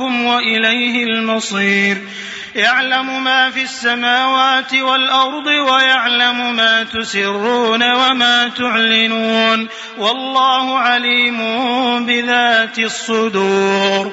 وإليه المصير. يعلم ما في السماوات والأرض ويعلم ما تسرون وما تعلنون. والله عليم بذات الصدور.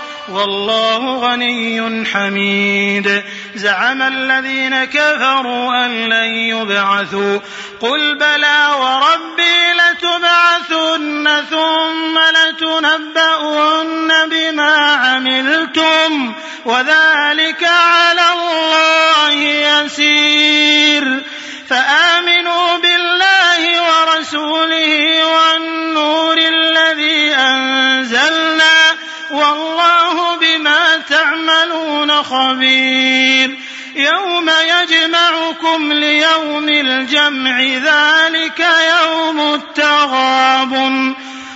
والله غني حميد. زعم الذين كفروا أن لن يبعثوا. قل بلى وربي لتبعثن ثم لتنبؤن بما عملتم. وذلك على الله يسير. فآمنوا بالله ورسوله والله بما تعملون خبير. يوم يجمعكم ليوم الجمع ذلك يوم التغاب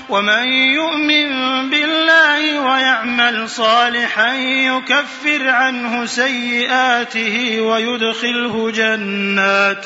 ومن يؤمن بالله ويعمل صالحا يكفر عنه سيئاته ويدخله جنات.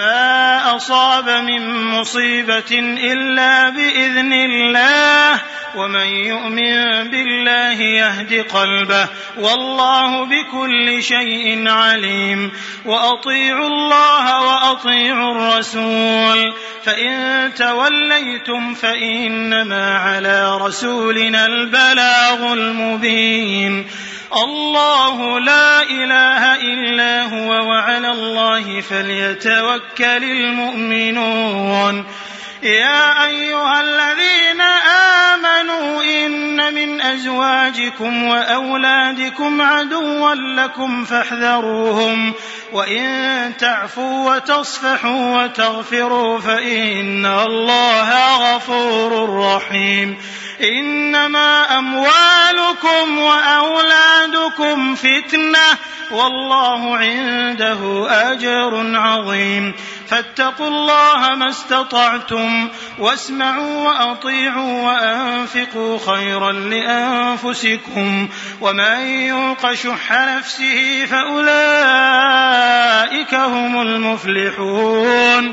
ما أصاب من مصيبة إلا بإذن الله ومن يؤمن بالله يهد قلبه والله بكل شيء عليم وأطيعوا الله وأطيعوا الرسول فإن توليتم فإنما على رسولنا البلاغ المبين الله لا هو وعلى الله فليتوكل المؤمنون. يا أيها الذين آمنوا إن من أزواجكم وأولادكم عدوا لكم فاحذروهم. وإن تعفوا وتصفحوا وتغفروا فإن الله غفور رحيم. إنما أموالكم وأولادكم فتنة. والله عنده أجر عظيم. فاتقوا الله ما استطعتم واسمعوا وأطيعوا وأنفقوا خيرا لأنفسكم. ومن يوق شح نفسه فأولئك هم المفلحون.